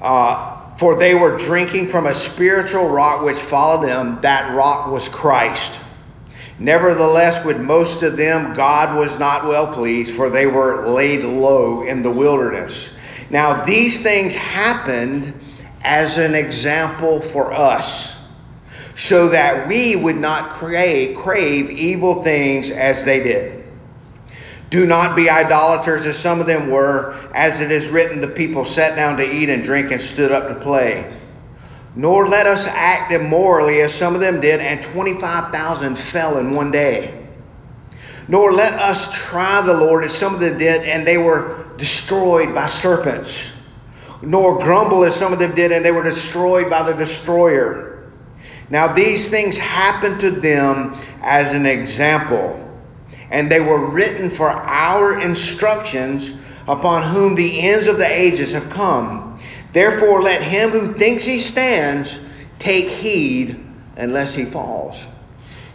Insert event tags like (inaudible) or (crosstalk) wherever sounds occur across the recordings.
Uh, for they were drinking from a spiritual rock which followed them. That rock was Christ. Nevertheless, with most of them, God was not well pleased, for they were laid low in the wilderness. Now, these things happened as an example for us, so that we would not crave, crave evil things as they did. Do not be idolaters as some of them were, as it is written, the people sat down to eat and drink and stood up to play. Nor let us act immorally as some of them did, and 25,000 fell in one day. Nor let us try the Lord as some of them did, and they were destroyed by serpents. Nor grumble as some of them did, and they were destroyed by the destroyer. Now these things happened to them as an example and they were written for our instructions upon whom the ends of the ages have come. Therefore, let him who thinks he stands take heed unless he falls.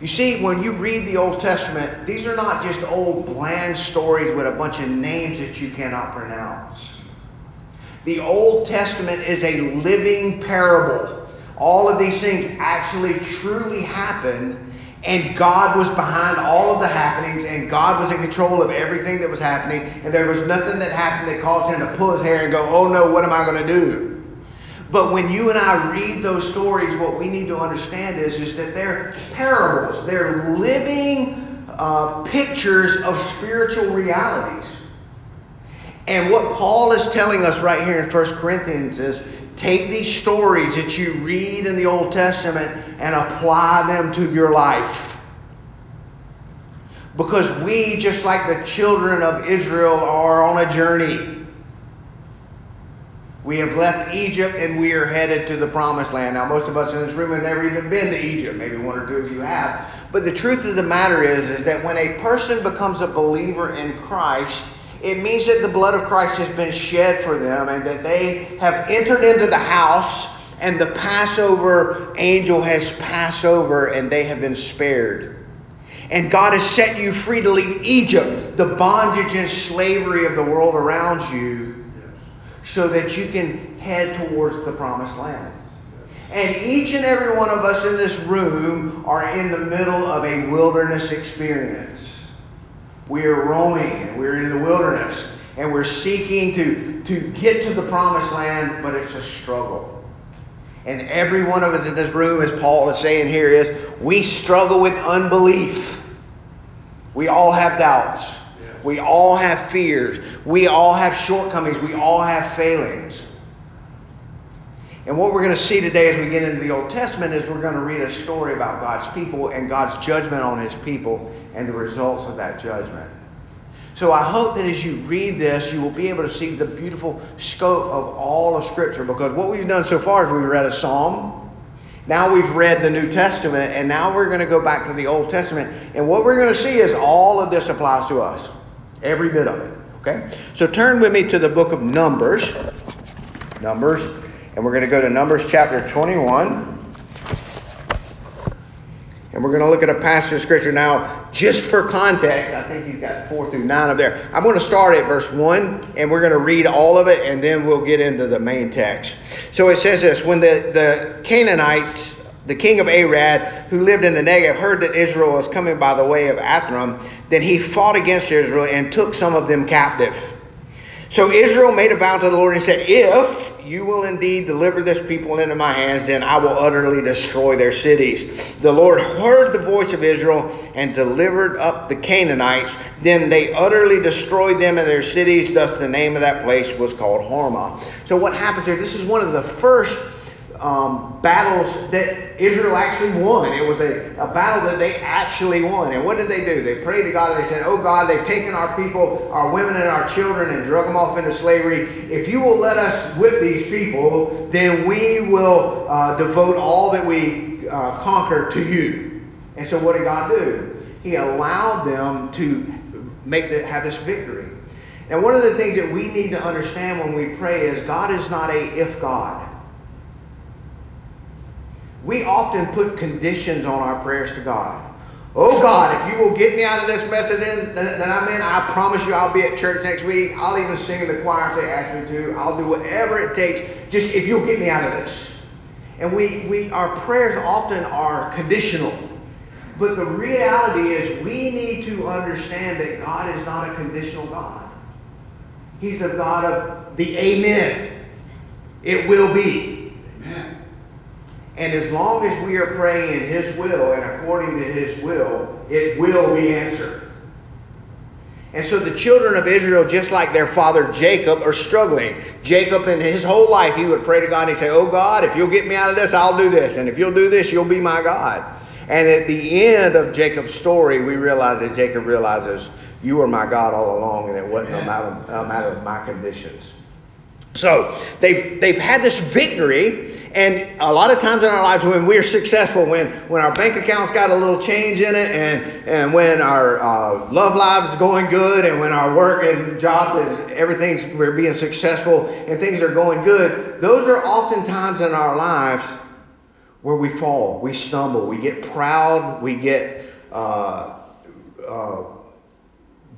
You see, when you read the Old Testament, these are not just old bland stories with a bunch of names that you cannot pronounce. The Old Testament is a living parable. All of these things actually truly happened and God was behind all of the happenings, and God was in control of everything that was happening, and there was nothing that happened that caused him to pull his hair and go, oh no, what am I going to do? But when you and I read those stories, what we need to understand is, is that they're parables, they're living uh, pictures of spiritual realities. And what Paul is telling us right here in 1 Corinthians is take these stories that you read in the Old Testament and apply them to your life. Because we, just like the children of Israel, are on a journey. We have left Egypt and we are headed to the promised land. Now, most of us in this room have never even been to Egypt. Maybe one or two of you have. But the truth of the matter is, is that when a person becomes a believer in Christ, it means that the blood of Christ has been shed for them and that they have entered into the house and the Passover angel has passed over and they have been spared. And God has set you free to leave Egypt, the bondage and slavery of the world around you, so that you can head towards the promised land. And each and every one of us in this room are in the middle of a wilderness experience. We are roaming we're in the wilderness and we're seeking to, to get to the promised land, but it's a struggle. And every one of us in this room, as Paul is saying here, is we struggle with unbelief. We all have doubts. We all have fears. We all have shortcomings. We all have failings. And what we're going to see today as we get into the Old Testament is we're going to read a story about God's people and God's judgment on his people and the results of that judgment. So I hope that as you read this, you will be able to see the beautiful scope of all of Scripture because what we've done so far is we've read a psalm. Now we've read the New Testament, and now we're going to go back to the Old Testament. And what we're going to see is all of this applies to us. Every bit of it. Okay? So turn with me to the book of Numbers. Numbers. And we're going to go to Numbers chapter 21. And we're going to look at a passage of scripture now, just for context. I think he's got four through nine up there. I'm going to start at verse one, and we're going to read all of it, and then we'll get into the main text. So it says this: When the the Canaanites, the king of Arad, who lived in the Negev, heard that Israel was coming by the way of Atharim, then he fought against Israel and took some of them captive. So Israel made a vow to the Lord and said, If you will indeed deliver this people into my hands, then I will utterly destroy their cities. The Lord heard the voice of Israel and delivered up the Canaanites. Then they utterly destroyed them and their cities. Thus the name of that place was called Hormah. So what happens here? This is one of the first um, battles that Israel actually won. It was a, a battle that they actually won. And what did they do? They prayed to God and they said, Oh God, they've taken our people, our women and our children, and drug them off into slavery. If you will let us whip these people, then we will uh, devote all that we uh, conquer to you. And so what did God do? He allowed them to make the, have this victory. And one of the things that we need to understand when we pray is God is not a if God. We often put conditions on our prayers to God. Oh God, if you will get me out of this mess that, I'm in, I promise you I'll be at church next week. I'll even sing in the choir if they ask me to. I'll do whatever it takes. Just if you'll get me out of this. And we, we our prayers often are conditional. But the reality is we need to understand that God is not a conditional God. He's the God of the amen. It will be. Amen. And as long as we are praying in His will and according to His will, it will be answered. And so the children of Israel, just like their father Jacob, are struggling. Jacob, in his whole life, he would pray to God and he'd say, Oh God, if you'll get me out of this, I'll do this. And if you'll do this, you'll be my God. And at the end of Jacob's story, we realize that Jacob realizes, You were my God all along, and it wasn't a matter, a matter of my conditions. So they've, they've had this victory and a lot of times in our lives when we're successful, when, when our bank account's got a little change in it, and, and when our uh, love life is going good, and when our work and job is everything's we're being successful and things are going good, those are often times in our lives where we fall, we stumble, we get proud, we get uh, uh,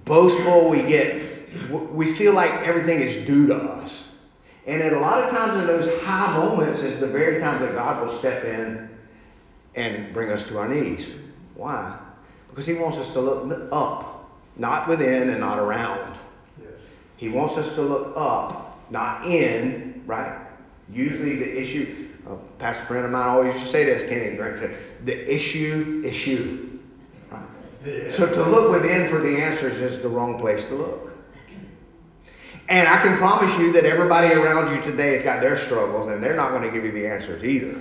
boastful, we get we feel like everything is due to us. And at a lot of times in those high moments is the very time that God will step in and bring us to our knees. Why? Because He wants us to look up, not within and not around. Yes. He wants us to look up, not in, right? Usually the issue, a pastor friend of mine always used to say this, Kenny Grant the issue, issue. Right? Yeah. So to look within for the answers is the wrong place to look. And I can promise you that everybody around you today has got their struggles, and they're not going to give you the answers either.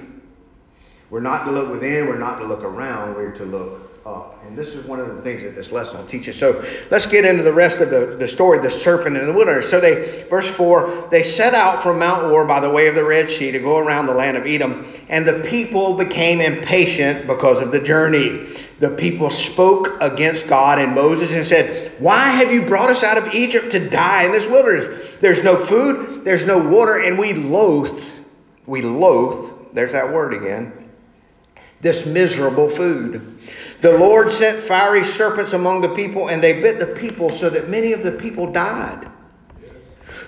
We're not to look within, we're not to look around, we're to look up. And this is one of the things that this lesson will teach us. So let's get into the rest of the, the story, the serpent in the wilderness. So they, verse 4, they set out from Mount Hor by the way of the Red Sea to go around the land of Edom, and the people became impatient because of the journey the people spoke against God and Moses and said, Why have you brought us out of Egypt to die in this wilderness? There's no food, there's no water, and we loathe, we loathe, there's that word again, this miserable food. The Lord sent fiery serpents among the people, and they bit the people so that many of the people died.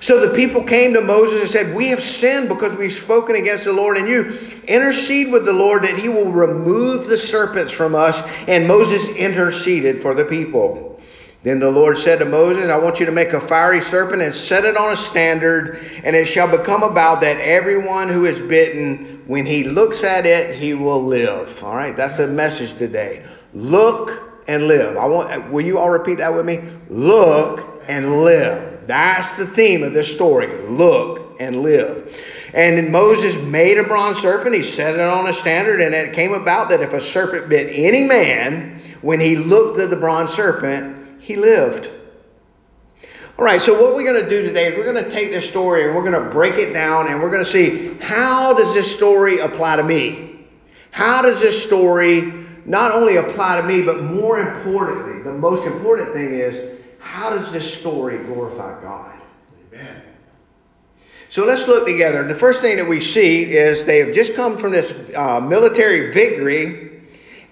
So the people came to Moses and said, We have sinned because we've spoken against the Lord and you. Intercede with the Lord that he will remove the serpents from us. And Moses interceded for the people. Then the Lord said to Moses, I want you to make a fiery serpent and set it on a standard, and it shall become about that everyone who is bitten, when he looks at it, he will live. All right, that's the message today. Look and live. I want will you all repeat that with me? Look and live. That's the theme of this story. Look and live. And Moses made a bronze serpent. He set it on a standard, and it came about that if a serpent bit any man, when he looked at the bronze serpent, he lived. All right, so what we're going to do today is we're going to take this story and we're going to break it down and we're going to see how does this story apply to me? How does this story not only apply to me, but more importantly, the most important thing is how does this story glorify God? Amen. So let's look together. The first thing that we see is they have just come from this uh, military victory,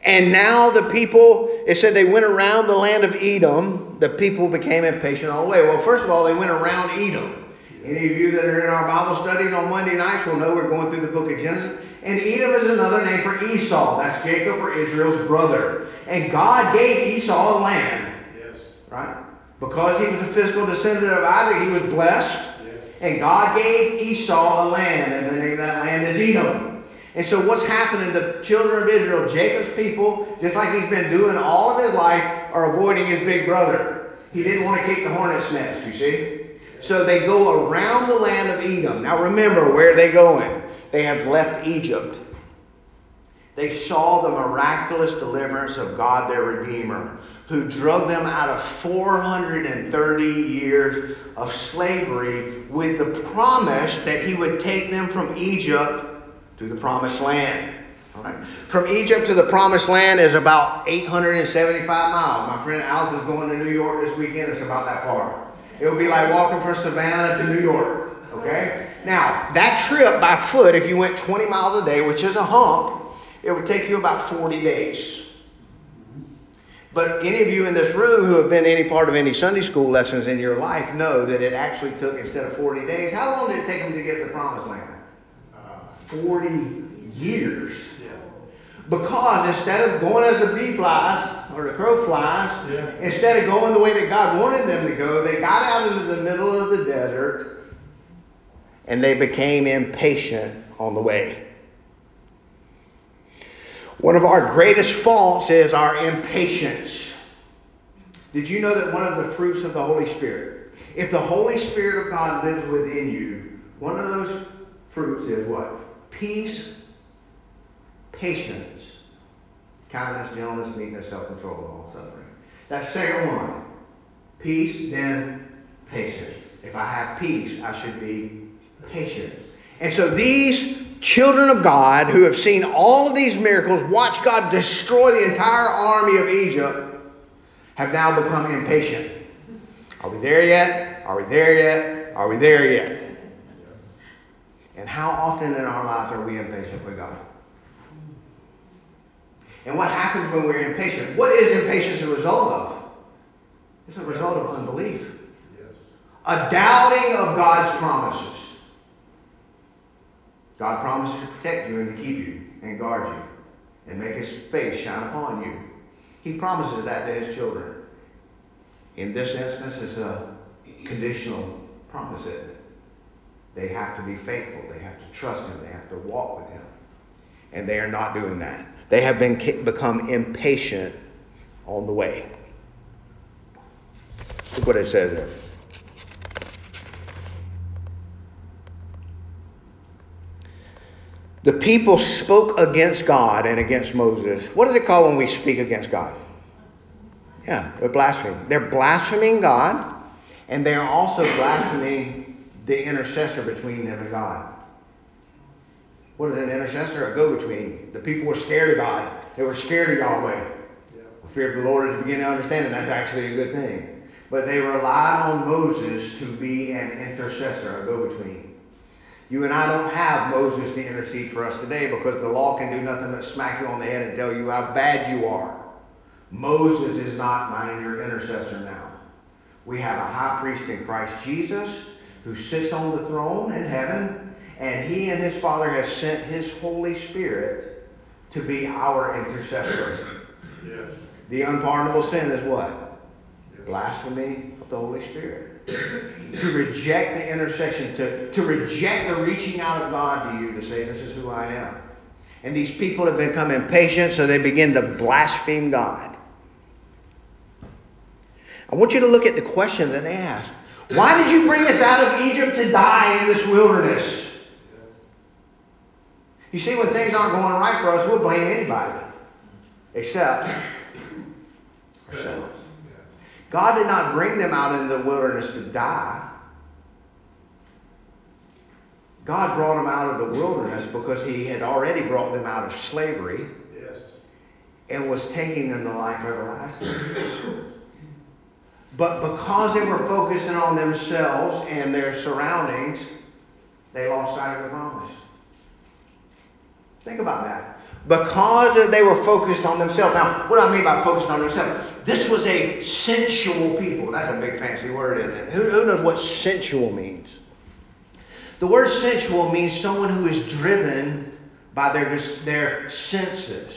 and now the people, it said they went around the land of Edom. The people became impatient all the way. Well, first of all, they went around Edom. Any of you that are in our Bible studies on Monday nights will know we're going through the book of Genesis. And Edom is another name for Esau. That's Jacob or Israel's brother. And God gave Esau a land. Yes. Right? Because he was a physical descendant of Isaac, he was blessed. And God gave Esau a land, and the name of that land is Edom. And so what's happening? The children of Israel, Jacob's people, just like he's been doing all of his life, are avoiding his big brother. He didn't want to kick the hornet's nest, you see? So they go around the land of Edom. Now remember, where are they going? They have left Egypt. They saw the miraculous deliverance of God their Redeemer who drug them out of 430 years of slavery with the promise that he would take them from Egypt to the promised land. Right. From Egypt to the promised land is about 875 miles. My friend Alice is going to New York this weekend. It's about that far. It would be like walking from Savannah to New York. Okay? Now, that trip by foot, if you went 20 miles a day, which is a hump, it would take you about 40 days. But any of you in this room who have been any part of any Sunday school lessons in your life know that it actually took, instead of 40 days, how long did it take them to get to the promised land? 40 years. Yeah. Because instead of going as the bee flies or the crow flies, yeah. instead of going the way that God wanted them to go, they got out into the middle of the desert and they became impatient on the way. One of our greatest faults is our impatience. Did you know that one of the fruits of the Holy Spirit, if the Holy Spirit of God lives within you, one of those fruits is what? Peace, patience, kindness, gentleness, meekness, self control, long suffering. That second one, peace, then patience. If I have peace, I should be patient. And so these children of God who have seen all of these miracles, watch God destroy the entire army of Egypt, have now become impatient. Are we there yet? Are we there yet? Are we there yet? And how often in our lives are we impatient with God? And what happens when we're impatient? What is impatience a result of? It's a result of unbelief. A doubting of God's promises. God promises to protect you and to keep you and guard you and make his face shine upon you. He promises that to his children. In this instance, it's a conditional promise, it? They have to be faithful. They have to trust him. They have to walk with him. And they are not doing that. They have been become impatient on the way. Look what it says there. The people spoke against God and against Moses. What is it called when we speak against God? Yeah, they're blaspheming. They're blaspheming God, and they're also blaspheming the intercessor between them and God. What is an intercessor? A go between. The people were scared of God. They were scared of Yahweh. The fear of the Lord is beginning to understand, and that's actually a good thing. But they relied on Moses to be an intercessor, a go between. You and I don't have Moses to intercede for us today because the law can do nothing but smack you on the head and tell you how bad you are. Moses is not mine, your intercessor now. We have a high priest in Christ Jesus who sits on the throne in heaven, and he and his Father have sent his Holy Spirit to be our intercessor. Yes. The unpardonable sin is what? Yes. Blasphemy of the Holy Spirit to reject the intercession, to, to reject the reaching out of God to you to say, This is who I am. And these people have become impatient, so they begin to blaspheme God. I want you to look at the question that they asked Why did you bring us out of Egypt to die in this wilderness? You see, when things aren't going right for us, we'll blame anybody except ourselves. God did not bring them out into the wilderness to die. God brought them out of the wilderness because He had already brought them out of slavery yes. and was taking them to life everlasting. but because they were focusing on themselves and their surroundings, they lost sight of the promise. Think about that because they were focused on themselves. Now, what do I mean by focused on themselves? This was a sensual people. That's a big fancy word, isn't it? Who, who knows what sensual means? The word sensual means someone who is driven by their, their senses.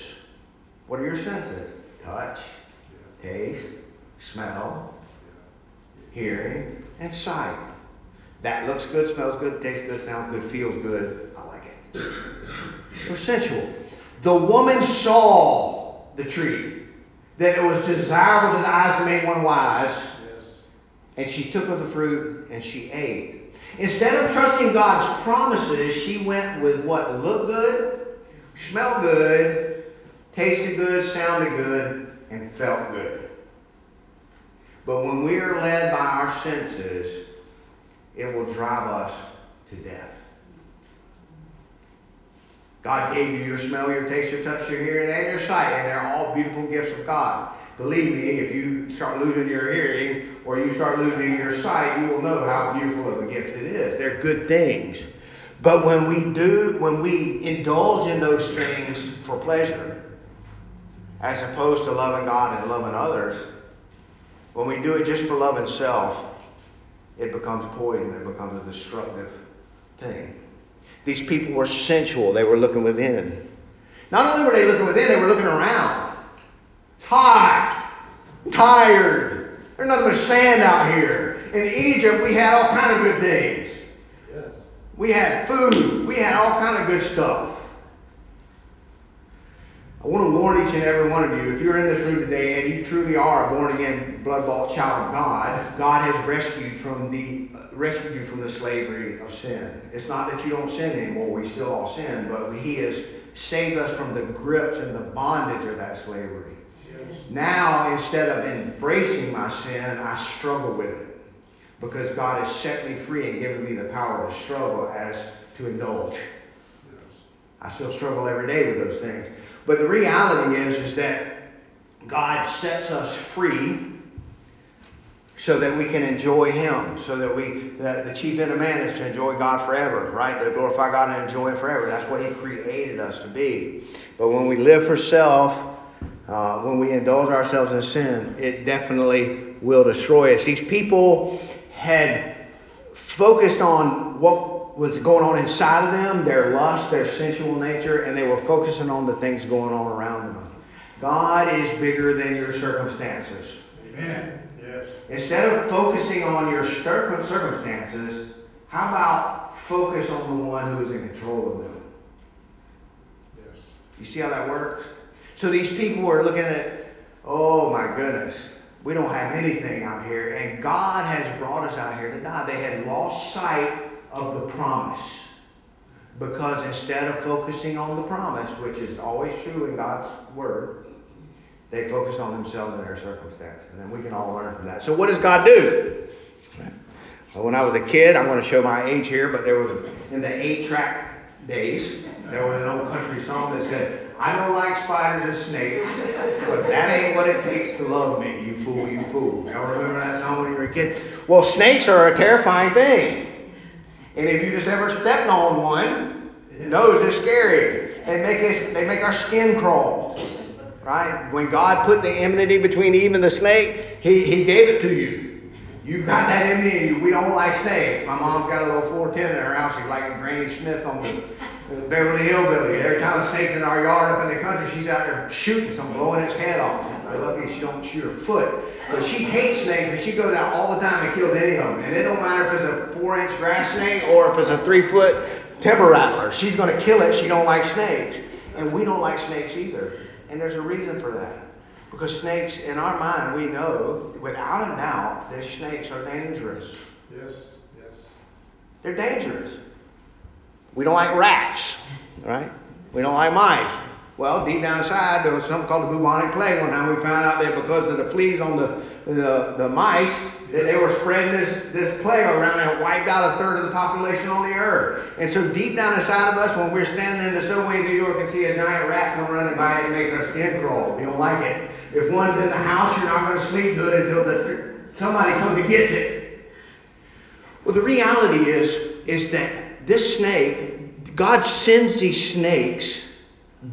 What are your senses? Touch, taste, smell, hearing, and sight. That looks good, smells good, tastes good, sounds good, feels good. I like it. They're sensual. The woman saw the tree, that it was desirable to the eyes to make one wise, yes. and she took of the fruit and she ate. Instead of trusting God's promises, she went with what looked good, smelled good, tasted good, sounded good, and felt good. But when we are led by our senses, it will drive us to death. God gave you your smell, your taste, your touch, your hearing, and your sight, and they're all beautiful gifts of God. Believe me, if you start losing your hearing or you start losing your sight, you will know how beautiful of a gift it is. They're good things. But when we do, when we indulge in those things for pleasure, as opposed to loving God and loving others, when we do it just for love and self, it becomes poison. It becomes a destructive thing. These people were sensual. They were looking within. Not only were they looking within, they were looking around. It's hot, tired. There's nothing but sand out here. In Egypt, we had all kind of good things. Yes. We had food. We had all kind of good stuff. I want to warn each and every one of you, if you're in this room today and you truly are a born again, blood bought child of God, God has rescued from the rescued you from the slavery of sin. It's not that you don't sin anymore; we still all sin, but He has saved us from the grips and the bondage of that slavery. Yes. Now, instead of embracing my sin, I struggle with it because God has set me free and given me the power to struggle as to indulge. Yes. I still struggle every day with those things. But the reality is, is that God sets us free so that we can enjoy Him, so that we, that the chief end of man is to enjoy God forever, right? To glorify God and enjoy Him forever. That's what He created us to be. But when we live for self, uh, when we indulge ourselves in sin, it definitely will destroy us. These people had focused on what was going on inside of them, their lust, their sensual nature, and they were focusing on the things going on around them. God is bigger than your circumstances. Amen. Yes. Instead of focusing on your circumstances, how about focus on the one who is in control of them? Yes. You see how that works? So these people were looking at, oh my goodness, we don't have anything out here, and God has brought us out here to die. They had lost sight of the promise. Because instead of focusing on the promise, which is always true in God's Word, they focus on themselves and their circumstance. And then we can all learn from that. So, what does God do? When I was a kid, I'm going to show my age here, but there was, in the eight track days, there was an old country song that said, I don't like spiders and snakes, but that ain't what it takes to love me, you fool, you fool. Y'all remember that song when you were a kid? Well, snakes are a terrifying thing. And if you just ever stepped on one, knows it's scary. They make us, they make our skin crawl. Right? When God put the enmity between Eve and the snake, he, he gave it to you. You've got that enmity in you. We don't like snakes. My mom's got a little 410 in her house. She's like Granny Smith on the Beverly Hillbilly. Every time a snake's in our yard up in the country, she's out there shooting some, blowing its head off. Lucky she don't shoot her foot. But she hates snakes and she goes out all the time and kills any of them. And it don't matter if it's a four inch grass snake or if it's a three foot timber rattler. She's going to kill it. She don't like snakes. And we don't like snakes either. And there's a reason for that. Because snakes, in our mind, we know without a doubt that snakes are dangerous. Yes, yes. They're dangerous. We don't like rats, right? We don't like mice. Well, deep down inside, there was something called the bubonic plague. One time we found out that because of the fleas on the, the, the mice, that they were spreading this, this plague around and wiped out a third of the population on the earth. And so deep down inside of us, when we're standing in the subway in New York and see a giant rat come running by, it makes our skin crawl. We don't like it. If one's in the house, you're not going to sleep good until the, somebody comes and gets it. Well, the reality is, is that this snake, God sends these snakes.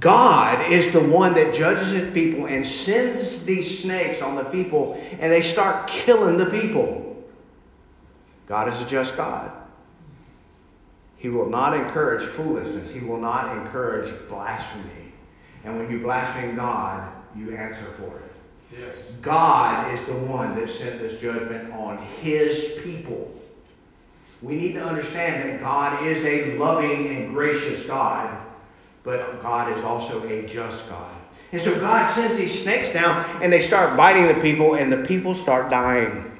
God is the one that judges his people and sends these snakes on the people, and they start killing the people. God is a just God. He will not encourage foolishness. He will not encourage blasphemy. And when you blaspheme God, you answer for it. Yes. God is the one that sent this judgment on his people. We need to understand that God is a loving and gracious God, but God is also a just God. And so God sends these snakes down and they start biting the people and the people start dying.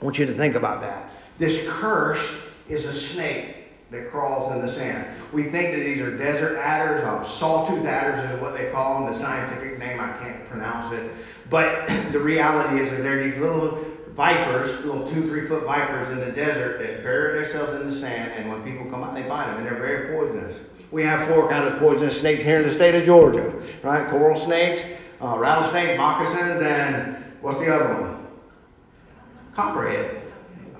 I want you to think about that. This curse is a snake that crawls in the sand. We think that these are desert adders, um, sawtooth adders is what they call them. The scientific name, I can't pronounce it. But (clears throat) the reality is that they're these little vipers, little two, three foot vipers in the desert that bury themselves in the sand, and when people come out, they bite them, and they're very poisonous. We have four kinds of poisonous snakes here in the state of Georgia, right? Coral snakes, uh, rattlesnake, moccasins, and what's the other one? Copperhead.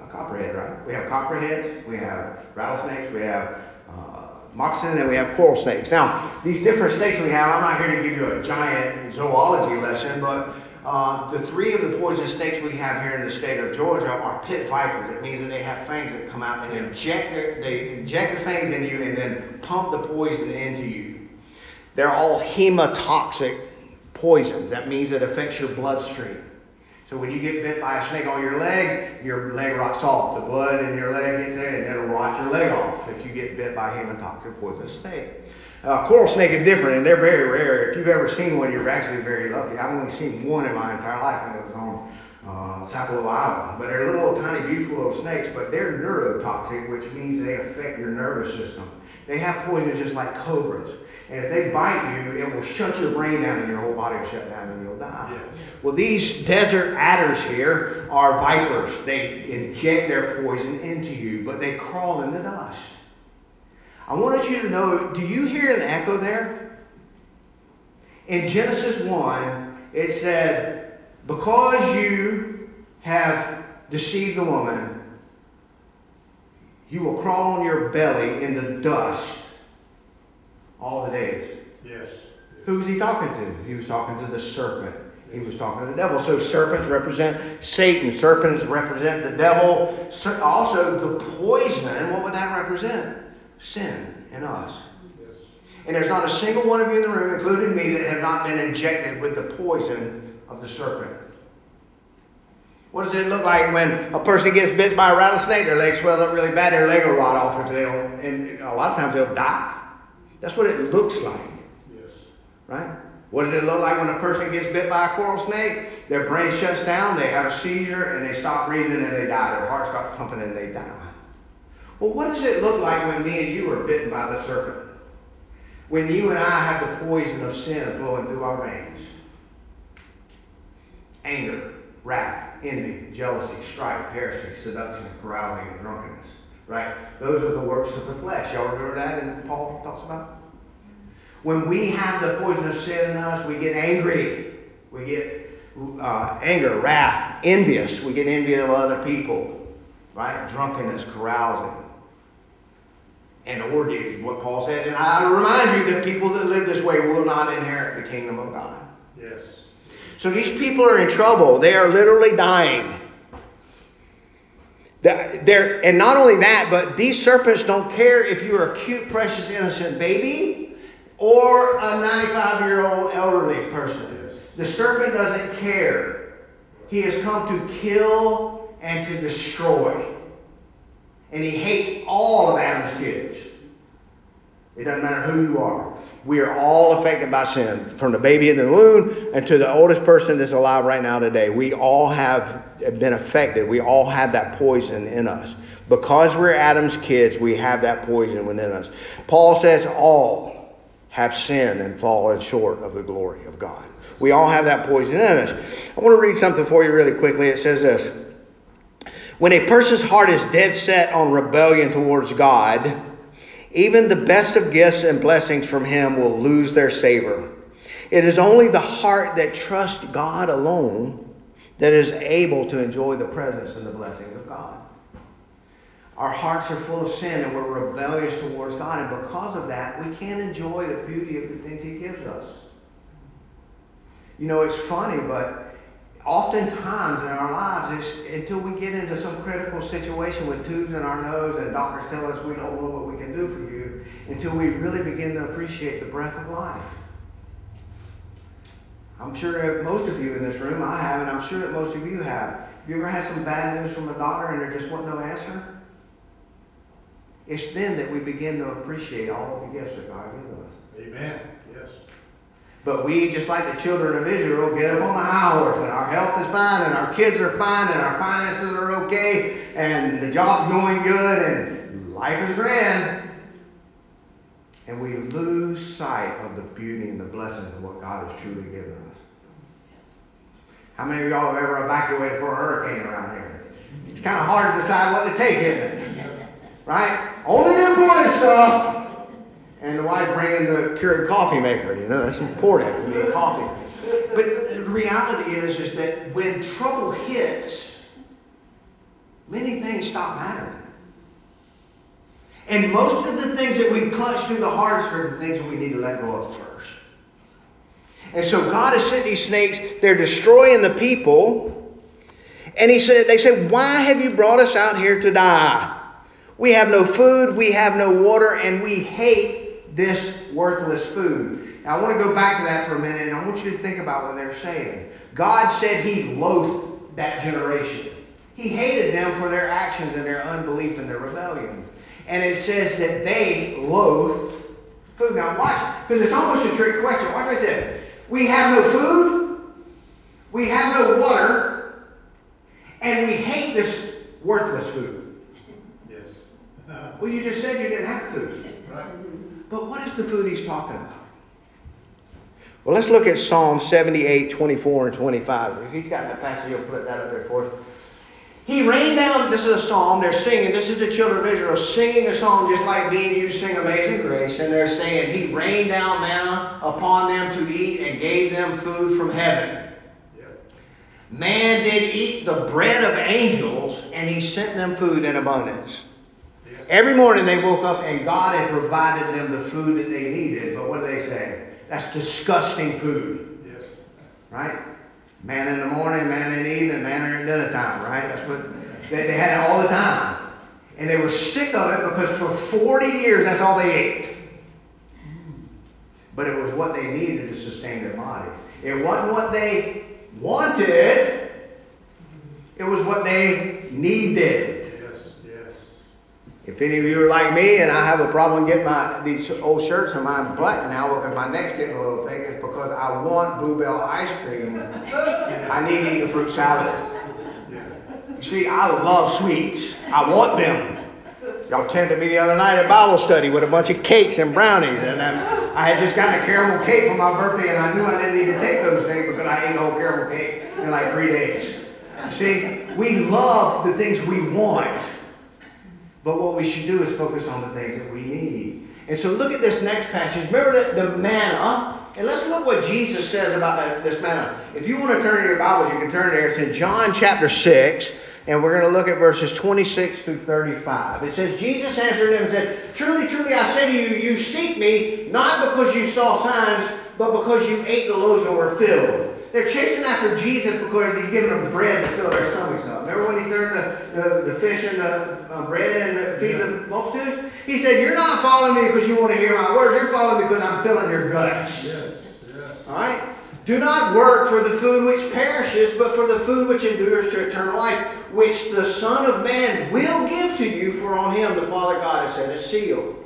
Uh, copperhead, right? We have copperheads, we have rattlesnakes, we have uh, moccasin, and we have coral snakes. Now, these different snakes we have, I'm not here to give you a giant zoology lesson, but uh, the three of the poison snakes we have here in the state of Georgia are pit vipers. It means that they have fangs that come out and inject their, they inject the fangs in you and then pump the poison into you. They're all hemotoxic poisons. That means it affects your bloodstream. So when you get bit by a snake on your leg, your leg rots off. The blood in your leg gets there and it'll rot your leg off if you get bit by a hemotoxic poisonous snake. Uh, coral snake is different and they're very rare. If you've ever seen one, you're actually very lucky. I've only seen one in my entire life and it was on uh, Sapelo Island. But they're little tiny beautiful little snakes, but they're neurotoxic, which means they affect your nervous system. They have poison just like cobras. And if they bite you, it will shut your brain down and your whole body will shut down and you'll die. Yes. Well, these desert adders here are vipers. They inject their poison into you, but they crawl in the dust. I wanted you to know do you hear an echo there? In Genesis 1, it said, Because you have deceived the woman, you will crawl on your belly in the dust all the days. Yes. Who was he talking to? He was talking to the serpent. He was talking to the devil. So serpents represent Satan. Serpents represent the devil. Also, the poison, what would that represent? Sin in us. And there's not a single one of you in the room, including me, that have not been injected with the poison of the serpent. What does it look like when a person gets bit by a rattlesnake? Their leg swells up really bad, their leg will rot off if they don't, and a lot of times they'll die. That's what it looks like. Yes. Right? What does it look like when a person gets bit by a coral snake? Their brain shuts down, they have a seizure, and they stop breathing and they die. Their heart stops pumping and they die. Well, what does it look like when me and you are bitten by the serpent? When you and I have the poison of sin flowing through our veins? Anger, wrath, envy, jealousy, strife, heresy, seduction, carousing, and drunkenness. Right? Those are the works of the flesh. Y'all remember that and Paul talks about? When we have the poison of sin in us, we get angry. We get uh, anger, wrath, envious. We get envy of other people. Right? Drunkenness, carousing. And orgies, what Paul said. And I remind you that people that live this way will not inherit the kingdom of God. Yes. So these people are in trouble. They are literally dying. They're, and not only that, but these serpents don't care if you're a cute, precious, innocent baby or a 95 year old elderly person. The serpent doesn't care. He has come to kill and to destroy. And he hates all of Adam's kids. It doesn't matter who you are. We are all affected by sin, from the baby in the womb and to the oldest person that's alive right now today. We all have been affected. We all have that poison in us. Because we're Adam's kids, we have that poison within us. Paul says all have sinned and fallen short of the glory of God. We all have that poison in us. I want to read something for you really quickly. It says this When a person's heart is dead set on rebellion towards God, even the best of gifts and blessings from Him will lose their savor. It is only the heart that trusts God alone that is able to enjoy the presence and the blessings of God. Our hearts are full of sin and we're rebellious towards God, and because of that, we can't enjoy the beauty of the things He gives us. You know, it's funny, but oftentimes in our lives, until we get into some critical situation with tubes in our nose and doctors tell us we don't know what we can do for you, until we really begin to appreciate the breath of life. I'm sure most of you in this room, I have, and I'm sure that most of you have. Have you ever had some bad news from a doctor and there just wasn't no answer? It's then that we begin to appreciate all of the gifts that God gives us. Amen. But we, just like the children of Israel, get up on the high horse and our health is fine and our kids are fine and our finances are okay and the job's going good and life is grand. And we lose sight of the beauty and the blessings of what God has truly given us. How many of y'all have ever evacuated for a hurricane around here? It's kind of hard to decide what to take, isn't it? Right? Only the important stuff and the wife bringing the Keurig coffee maker. You know, that's important. We need coffee. But the reality is, is that when trouble hits, many things stop mattering. And most of the things that we clutch to the hardest are the things that we need to let go of first. And so God has sent these snakes, they're destroying the people. And he said, they said, Why have you brought us out here to die? We have no food, we have no water, and we hate this worthless food. Now I want to go back to that for a minute, and I want you to think about what they're saying. God said he loathed that generation. He hated them for their actions and their unbelief and their rebellion. And it says that they loathe food. Now watch, because it's almost a trick question. Watch what I said. We have no food, we have no water, and we hate this worthless food. Yes. Well, you just said you didn't have food. But what is the food he's talking about? Well, let's look at Psalm 78, 24, and 25. If he's got that passage, he'll put that up there for us. He rained down, this is a psalm, they're singing, this is the children of Israel singing a song just like me and you sing Amazing Grace, and they're saying, He rained down manna upon them to eat and gave them food from heaven. Yep. Man did eat the bread of angels, and He sent them food in abundance. Every morning they woke up and God had provided them the food that they needed. But what do they say? That's disgusting food, Yes. right? Man in the morning, man in the evening, man at dinner time, right? That's what they, they had it all the time. And they were sick of it because for 40 years that's all they ate. But it was what they needed to sustain their body. It wasn't what they wanted, it was what they needed. If any of you are like me and I have a problem getting my these old shirts on my butt now because my neck's getting a little thick, it's because I want Blue Bell ice cream. I need to eat a fruit salad. You see, I love sweets. I want them. Y'all tempted me the other night at Bible study with a bunch of cakes and brownies, and um, I had just gotten a caramel cake for my birthday, and I knew I didn't to take those things because I ate the whole caramel cake in like three days. You see, we love the things we want. But what we should do is focus on the things that we need. And so look at this next passage. Remember the manna. And let's look what Jesus says about that, this manna. If you want to turn to your Bibles, you can turn there. It's in John chapter 6. And we're going to look at verses 26 through 35. It says, Jesus answered them and said, Truly, truly, I say to you, you seek me not because you saw signs, but because you ate the loaves and were filled. They're chasing after Jesus because he's giving them bread to fill their stomachs up. Remember when he turned the, the, the fish and the uh, bread and the, feed the multitudes? He said, You're not following me because you want to hear my words. You're following me because I'm filling your guts. Yes. Yes. All right? Do not work for the food which perishes, but for the food which endures to eternal life, which the Son of Man will give to you, for on him the Father God has set his seal.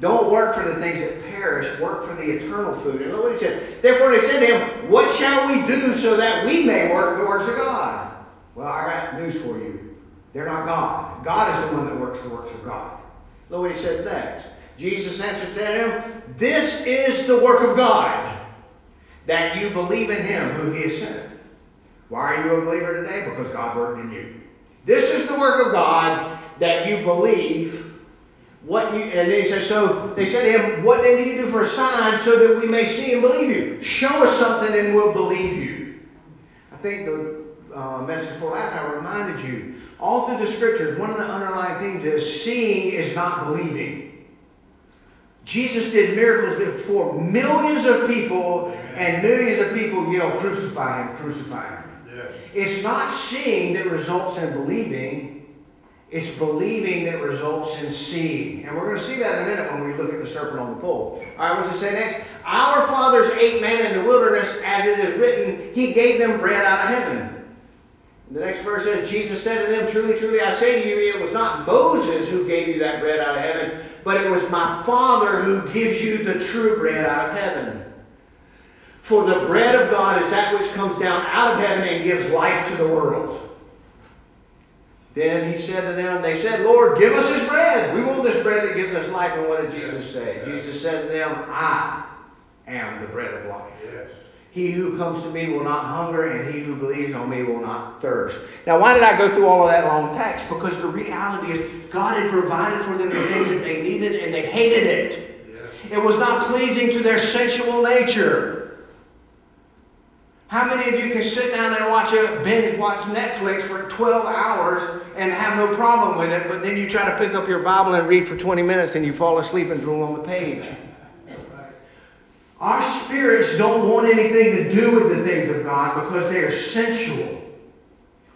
Don't work for the things that perish, work for the eternal food. And look what he said. Therefore they said to him, What shall we do so that we may work the works of God? Well, I got news for you. They're not God. God is the one that works the works of God. Look what he says next. Jesus answered to him, This is the work of God, that you believe in him who he has sent. Why are you a believer today? Because God worked in you. This is the work of God, that you believe what you, and then he says, so they said to him, What then do you do for a sign so that we may see and believe you? Show us something and we'll believe you. I think the uh, message before last I reminded you, all through the scriptures, one of the underlying things is seeing is not believing. Jesus did miracles before millions of people, and millions of people yell, Crucify him, crucify him. It's not seeing that results in believing. It's believing that results in seeing. And we're going to see that in a minute when we look at the serpent on the pole. All right, what's it say next? Our fathers ate manna in the wilderness, as it is written, He gave them bread out of heaven. The next verse says, Jesus said to them, Truly, truly, I say to you, it was not Moses who gave you that bread out of heaven, but it was my Father who gives you the true bread out of heaven. For the bread of God is that which comes down out of heaven and gives life to the world. Then he said to them, they said, Lord, give us this bread. We want this bread that gives us life. And what did Jesus say? Jesus said to them, I am the bread of life. Yes. He who comes to me will not hunger, and he who believes on me will not thirst. Now, why did I go through all of that long text? Because the reality is God had provided for them the things that they needed, and they hated it. Yes. It was not pleasing to their sensual nature. How How many of you can sit down and watch a binge watch Netflix for 12 hours and have no problem with it, but then you try to pick up your Bible and read for 20 minutes and you fall asleep and drool on the page? Our spirits don't want anything to do with the things of God because they are sensual.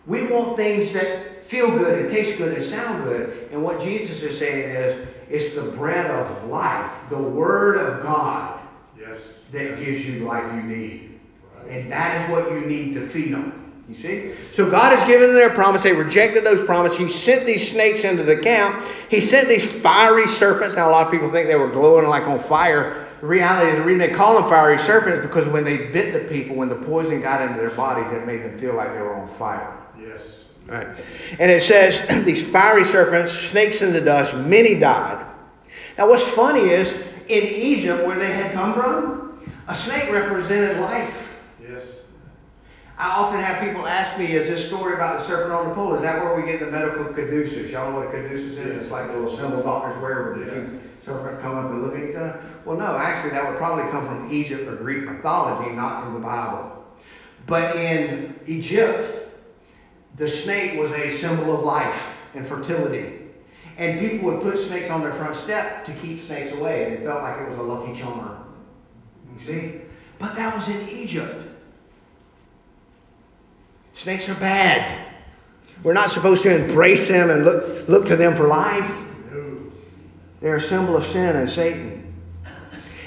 We want things that feel good and taste good and sound good. And what Jesus is saying is, it's the bread of life, the Word of God, Yes. that gives you life you need. And that is what you need to feed on. You see? So God has given them their promise. They rejected those promises. He sent these snakes into the camp. He sent these fiery serpents. Now, a lot of people think they were glowing like on fire. The reality is, the reason they call them fiery serpents is because when they bit the people, when the poison got into their bodies, it made them feel like they were on fire. Yes. Right. And it says, (clears throat) these fiery serpents, snakes in the dust, many died. Now, what's funny is, in Egypt, where they had come from, a snake represented life. Yes. I often have people ask me, is this story about the serpent on the pole, is that where we get the medical caduceus? Y'all know what a caduceus is? It's like a little symbol doctors wear where the two serpents come up and look at each other. Well, no, actually, that would probably come from Egypt or Greek mythology, not from the Bible. But in Egypt, the snake was a symbol of life and fertility. And people would put snakes on their front step to keep snakes away. And it felt like it was a lucky charm. You see? But that was in Egypt. Snakes are bad. We're not supposed to embrace them and look, look to them for life. They're a symbol of sin and Satan.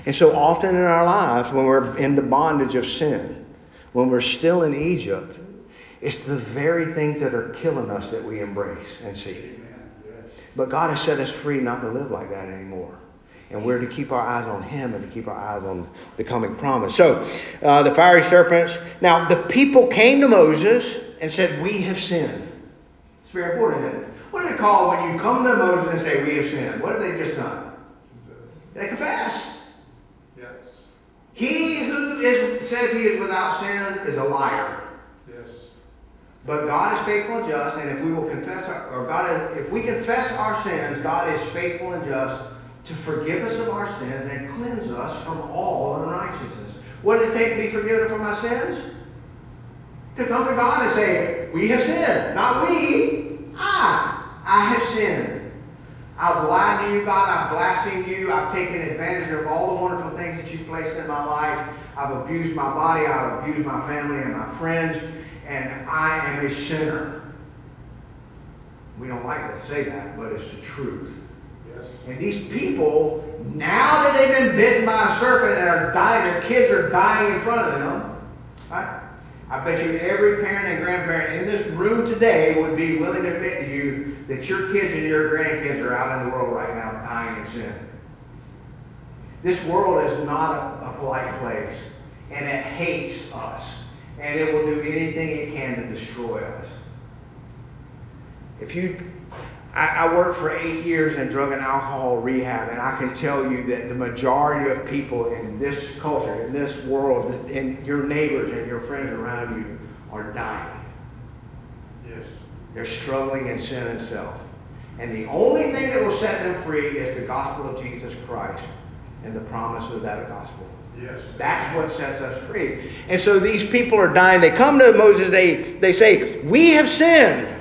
And so often in our lives, when we're in the bondage of sin, when we're still in Egypt, it's the very things that are killing us that we embrace and seek. But God has set us free not to live like that anymore. And we're to keep our eyes on Him and to keep our eyes on the coming promise. So, uh, the fiery serpents. Now, the people came to Moses and said, We have sinned. It's very important? What do they call when you come to Moses and say, We have sinned? What have they just done? They confess. He who is, says he is without sin is a liar. Yes. But God is faithful and just, and if we will confess our, or God is, if we confess our sins, God is faithful and just to forgive us of our sins and cleanse us from all unrighteousness. What does it take to be forgiven from my sins? To come to God and say, We have sinned. Not we, I. I have sinned. I've lied to you, God. I've blasphemed you. I've taken advantage of all the wonderful things that you've placed in my life. I've abused my body. I've abused my family and my friends. And I am a sinner. We don't like to say that, but it's the truth. Yes. And these people, now that they've been bitten by a serpent and are dying, their kids are dying in front of them. Right? I bet you every parent and grandparent in this room today would be willing to admit to you that your kids and your grandkids are out in the world right now dying in sin. This world is not a, a polite place, and it hates us, and it will do anything it can to destroy us. If you, I, I worked for eight years in drug and alcohol rehab, and I can tell you that the majority of people in this culture, in this world, and your neighbors and your friends around you are dying. Yes. They're struggling in sin and self. And the only thing that will set them free is the gospel of Jesus Christ and the promise of that gospel. Yes. That's what sets us free. And so these people are dying. They come to Moses, they, they say, We have sinned.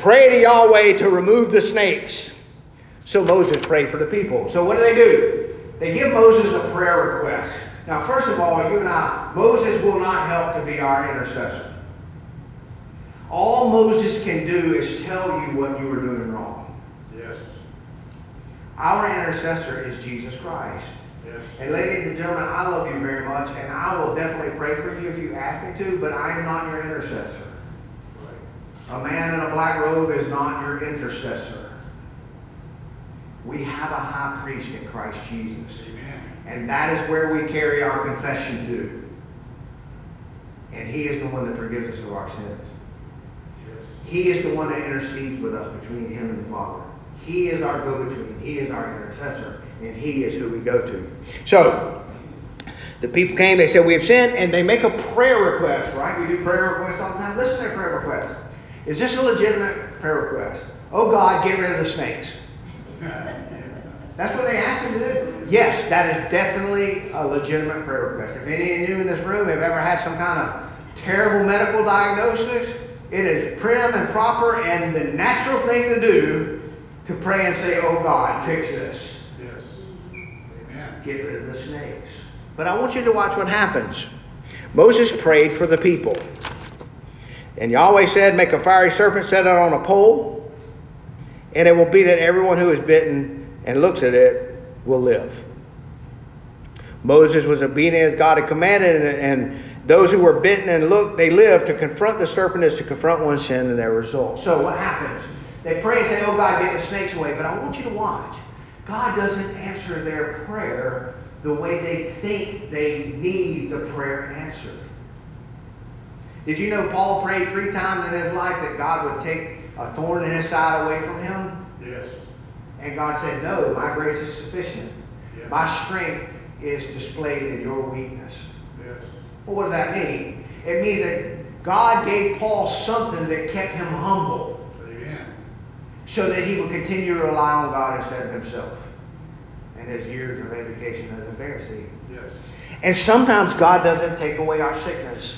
Pray to Yahweh to remove the snakes. So Moses prayed for the people. So what do they do? They give Moses a prayer request. Now, first of all, you and I, Moses will not help to be our intercessor. All Moses can do is tell you what you are doing wrong. Yes. Our intercessor is Jesus Christ. Yes. And ladies and gentlemen, I love you very much, and I will definitely pray for you if you ask me to, but I am not your intercessor. A man in a black robe is not your intercessor. We have a high priest in Christ Jesus. Amen. And that is where we carry our confession to. And he is the one that forgives us of our sins. Yes. He is the one that intercedes with us between him and the Father. He is our go-between. He is our intercessor. And he is who we go to. So, the people came, they said, We have sinned, and they make a prayer request, right? We do prayer requests all the time. Listen to their prayer request. Is this a legitimate prayer request? Oh God, get rid of the snakes. That's what they asked him to do? Yes, that is definitely a legitimate prayer request. If any of you in this room have ever had some kind of terrible medical diagnosis, it is prim and proper and the natural thing to do to pray and say, Oh God, fix this. Yes. Amen. Get rid of the snakes. But I want you to watch what happens. Moses prayed for the people. And Yahweh said, Make a fiery serpent, set it on a pole, and it will be that everyone who is bitten and looks at it will live. Moses was obedient as God had commanded, and, and those who were bitten and looked, they lived. To confront the serpent is to confront one's sin and their results. So what happens? They pray and say, Oh God, get the snakes away. But I want you to watch. God doesn't answer their prayer the way they think they need the prayer answered. Did you know Paul prayed three times in his life that God would take a thorn in his side away from him? Yes. And God said, No, my grace is sufficient. Yeah. My strength is displayed in your weakness. Yes. Well, what does that mean? It means that God gave Paul something that kept him humble Amen. so that he would continue to rely on God instead of himself and his years of education as a Pharisee. Yes. And sometimes God doesn't take away our sickness.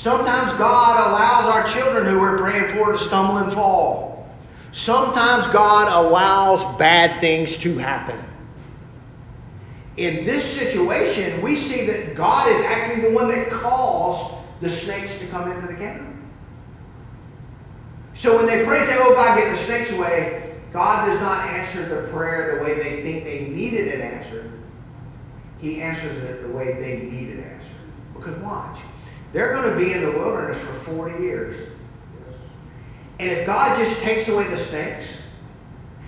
Sometimes God allows our children who we're praying for to stumble and fall. Sometimes God allows bad things to happen. In this situation, we see that God is actually the one that caused the snakes to come into the camp. So when they pray, say, Oh God, get the snakes away, God does not answer the prayer the way they think they needed it answered. He answers it the way they need it answered. Because watch, they're going to be in the wilderness for 40 years. And if God just takes away the snakes,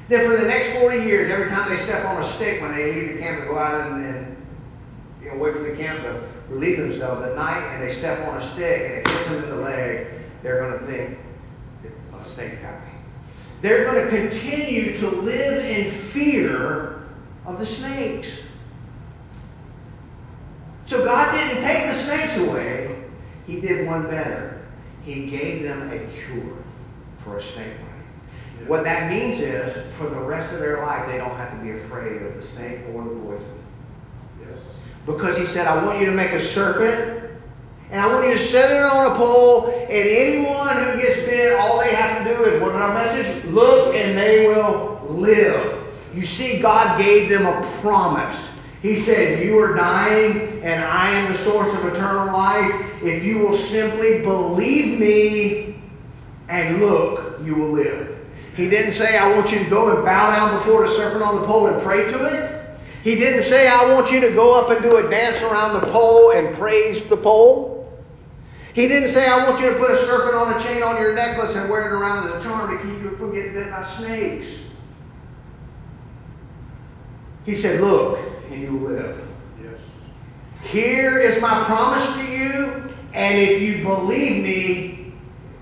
then for the next 40 years, every time they step on a stick when they leave the camp to go out and, and you know, away from the camp to relieve themselves at night, and they step on a stick and it hits them in the leg, they're going to think, a oh, snake's got me. They're going to continue to live in fear of the snakes. So God didn't take the snakes away. He did one better. He gave them a cure for a snake bite. What that means is, for the rest of their life, they don't have to be afraid of the snake or the poison. Yes. Because he said, I want you to make a serpent, and I want you to set it on a pole, and anyone who gets bit, all they have to do is, what our message? Look, and they will live. You see, God gave them a promise. He said, You are dying, and I am the source of eternal life. If you will simply believe me and look, you will live. He didn't say, I want you to go and bow down before the serpent on the pole and pray to it. He didn't say, I want you to go up and do a dance around the pole and praise the pole. He didn't say, I want you to put a serpent on a chain on your necklace and wear it around as a charm to keep you from getting bit by snakes. He said, Look, and you live. Yes. Here is my promise to you, and if you believe me,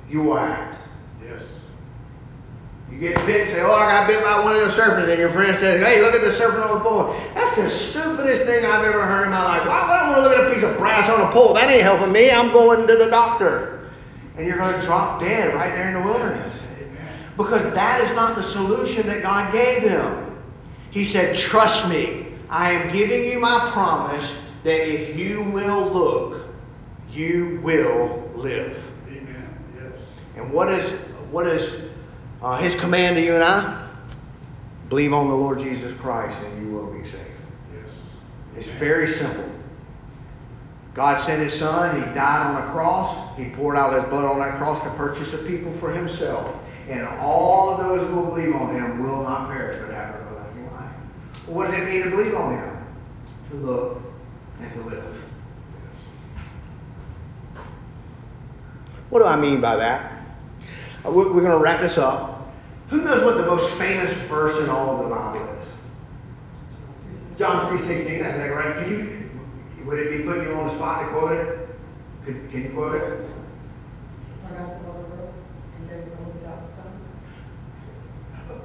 you will act. Yes. You get bit and say, Oh, I got bit by one of the serpents, and your friend says, Hey, look at the serpent on the pole. That's the stupidest thing I've ever heard in my life. Why would I want to look at a piece of brass on a pole? That ain't helping me. I'm going to the doctor. And you're going to drop dead right there in the wilderness. Amen. Because that is not the solution that God gave them. He said, Trust me. I am giving you my promise that if you will look, you will live. Amen. Yes. And what is what is uh, his command to you and I? Believe on the Lord Jesus Christ and you will be saved. Yes. It's very simple. God sent his son, he died on a cross, he poured out his blood on that cross to purchase a people for himself. And all of those who will believe on him will not perish but have everlasting life. Well, what does it mean to believe on him? To look and to live. What do I mean by that? Uh, We're going to wrap this up. Who knows what the most famous verse in all of the Bible is? John 3.16, that's that right? Can you, would it be putting you on the spot to quote it? Could, can you quote it? For God so loved the world, and gave his only begotten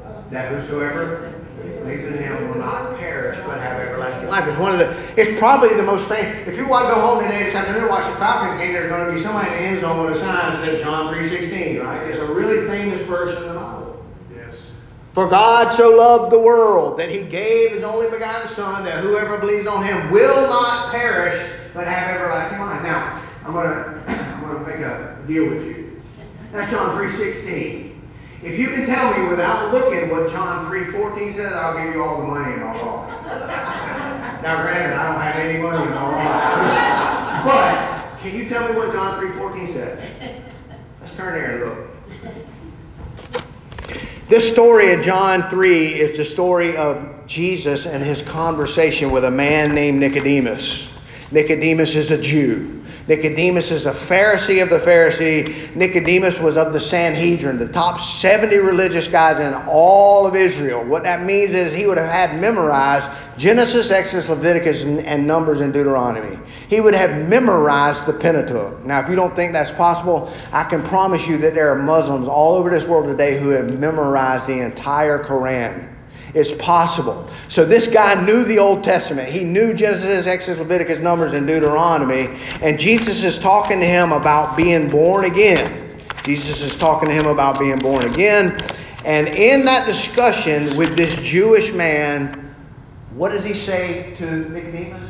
Son. That whosoever believes in him will not perish but have everlasting life. It's one of the, it's probably the most famous. If you want to go home today this afternoon and watch the Falcons game, there's going to be somebody in the end zone with a sign that says John 3.16, right? It's a really famous verse in the Bible. Yes. For God so loved the world that he gave his only begotten Son, that whoever believes on him will not perish, but have everlasting life. Now, I'm gonna (clears throat) I'm gonna make a deal with you. That's John 3:16. If you can tell me without looking what John 3:14 says, I'll give you all the money in my wallet. (laughs) now, granted, I don't have any money in my wallet, but can you tell me what John 3:14 says? Let's turn there and look. This story in John 3 is the story of Jesus and his conversation with a man named Nicodemus. Nicodemus is a Jew. Nicodemus is a Pharisee of the Pharisee. Nicodemus was of the Sanhedrin, the top 70 religious guys in all of Israel. What that means is he would have had memorized Genesis, Exodus, Leviticus, and, and Numbers and Deuteronomy. He would have memorized the Pentateuch. Now, if you don't think that's possible, I can promise you that there are Muslims all over this world today who have memorized the entire Quran. It's possible. So this guy knew the Old Testament. He knew Genesis, Exodus, Leviticus, Numbers, and Deuteronomy. And Jesus is talking to him about being born again. Jesus is talking to him about being born again. And in that discussion with this Jewish man, what does he say to Nicodemus?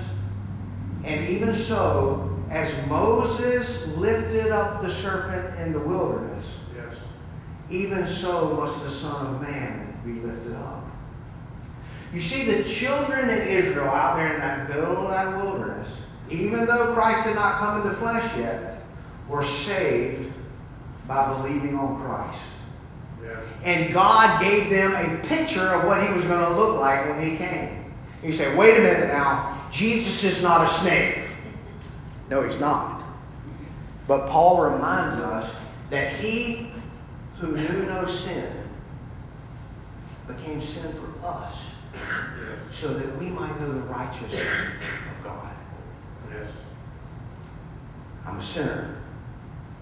And even so, as Moses lifted up the serpent in the wilderness, Yes. even so must the Son of Man be lifted up. You see, the children in Israel out there in that middle of that wilderness, even though Christ had not come into flesh yet, were saved by believing on Christ. Yes. And God gave them a picture of what he was going to look like when he came. You say, wait a minute now, Jesus is not a snake. No, he's not. But Paul reminds us that he who knew no sin became sin for us so that we might know the righteousness of God. Yes. I'm a sinner.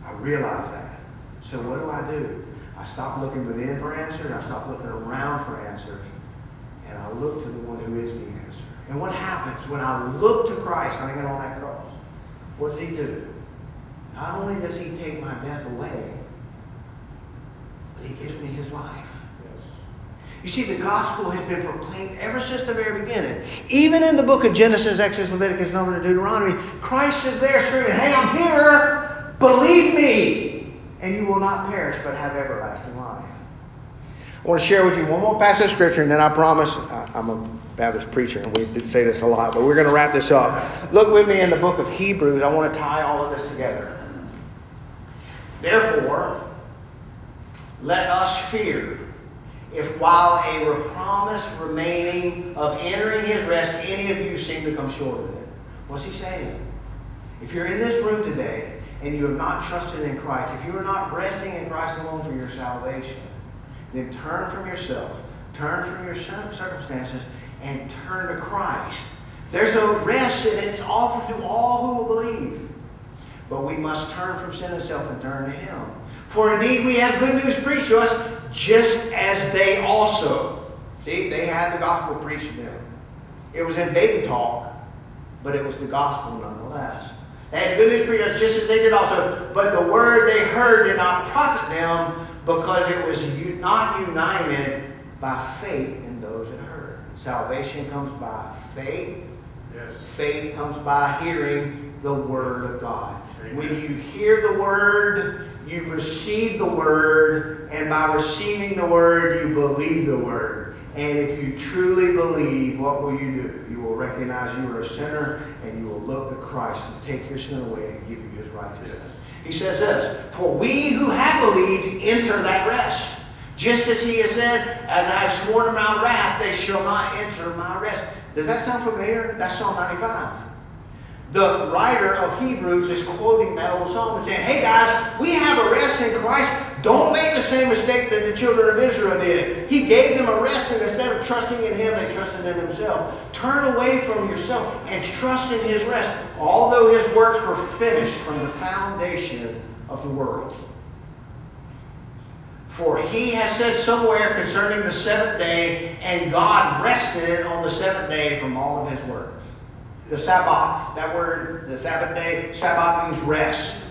I realize that. So what do I do? I stop looking within for answers. I stop looking around for answers. And I look to the one who is the answer. And what happens when I look to Christ hanging on that cross? What does he do? Not only does he take my death away, but he gives me his life. You see, the gospel has been proclaimed ever since the very beginning. Even in the book of Genesis, Exodus, Leviticus, Numbers, and Deuteronomy, Christ is there screaming, Hey, I'm here! Believe me! And you will not perish, but have everlasting life. I want to share with you one more passage of scripture, and then I promise I'm a Baptist preacher, and we did say this a lot, but we're going to wrap this up. Look with me in the book of Hebrews. I want to tie all of this together. Therefore, let us fear, if while a promise remaining of entering his rest, any of you seem to come short of it. What's he saying? If you're in this room today and you have not trusted in Christ, if you are not resting in Christ alone for your salvation, then turn from yourself, turn from your circumstances, and turn to Christ. There's a rest and it's offered to all who will believe. But we must turn from sin and self and turn to Him. For indeed we have good news preached to us, just as they also. See, they had the gospel preached to them. It was in baby talk, but it was the gospel nonetheless. They had good news preached just as they did also. But the word they heard did not profit them, because it was not united by faith in those that heard. Salvation comes by faith. Yes. Faith comes by hearing the Word of God. Amen. When you hear the Word, you receive the Word, and by receiving the Word, you believe the Word. And if you truly believe, what will you do? You will recognize you are a sinner, and you will look to Christ to take your sin away and give you His righteousness. He says this For we who have believed enter that rest. Just as he has said, As I have sworn in my wrath, they shall not enter my rest. Does that sound familiar? That's Psalm 95. The writer of Hebrews is quoting that old psalm and saying, Hey guys, we have a rest in Christ. Don't make the same mistake that the children of Israel did. He gave them a rest, and instead of trusting in Him, they trusted in themselves. Turn away from yourself and trust in His rest, although His works were finished from the foundation of the world. For he has said somewhere concerning the seventh day, and God rested on the seventh day from all of his works. The Sabbath, that word, the Sabbath day, Sabbath means rest.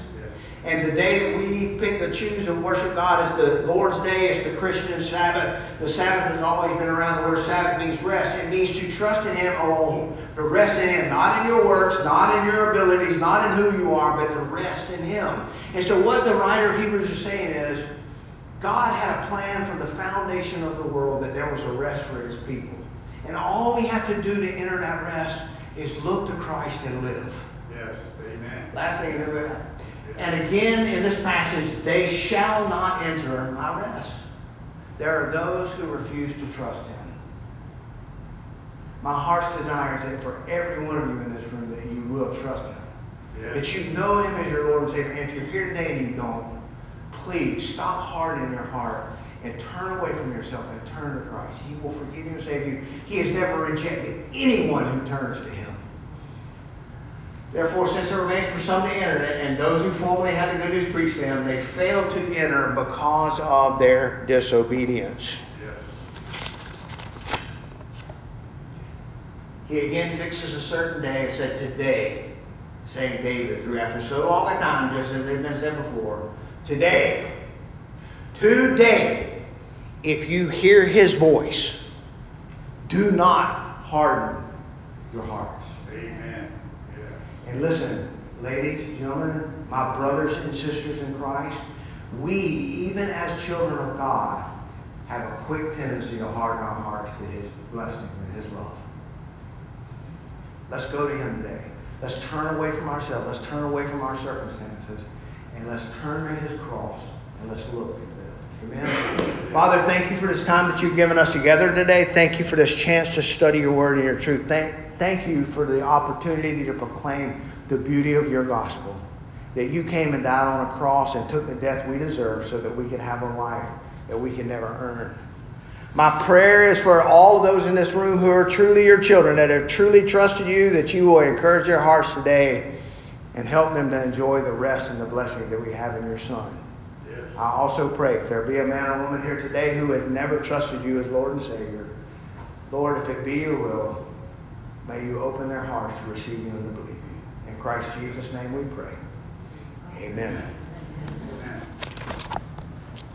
And the day that we pick to choose to worship God is the Lord's Day, it's the Christian Sabbath. The Sabbath has always been around. The word Sabbath means rest. It means to trust in Him alone. To rest in Him, not in your works, not in your abilities, not in who you are, but to rest in Him. And so what the writer of Hebrews is saying is, God had a plan from the foundation of the world that there was a rest for His people. And all we have to do to enter that rest is look to Christ and live. Yes. Amen. Last thing. And again in this passage, they shall not enter my rest. There are those who refuse to trust him. My heart's desire is that for every one of you in this room that you will trust him. Yes. That you know him as your Lord and Savior. And if you're here today and you don't, please stop hardening your heart and turn away from yourself and turn to Christ. He will forgive you and save you. He has never rejected anyone who turns to him. Therefore, since it remains for some to enter it, and those who formerly had the good news preached to them, they failed to enter because of their disobedience. Yes. He again fixes a certain day and said, Today, saying David, through after so long a time, just as they've been said before, today, today, if you hear his voice, do not harden your hearts. Amen. And listen, ladies, gentlemen, my brothers and sisters in Christ, we, even as children of God, have a quick tendency to harden our hearts to His blessing and His love. Let's go to Him today. Let's turn away from ourselves. Let's turn away from our circumstances. And let's turn to His cross and let's look live. Amen. Father, thank you for this time that you've given us together today. Thank you for this chance to study your word and your truth. Thank, thank you for the opportunity to proclaim the beauty of your gospel. That you came and died on a cross and took the death we deserve so that we could have a life that we can never earn. My prayer is for all of those in this room who are truly your children, that have truly trusted you, that you will encourage their hearts today and help them to enjoy the rest and the blessing that we have in your Son. Yes. I also pray if there be a man or woman here today who has never trusted you as Lord and Savior, Lord, if it be your will, may you open their hearts to receive you and to believe you. In Christ Jesus' name we pray. Amen.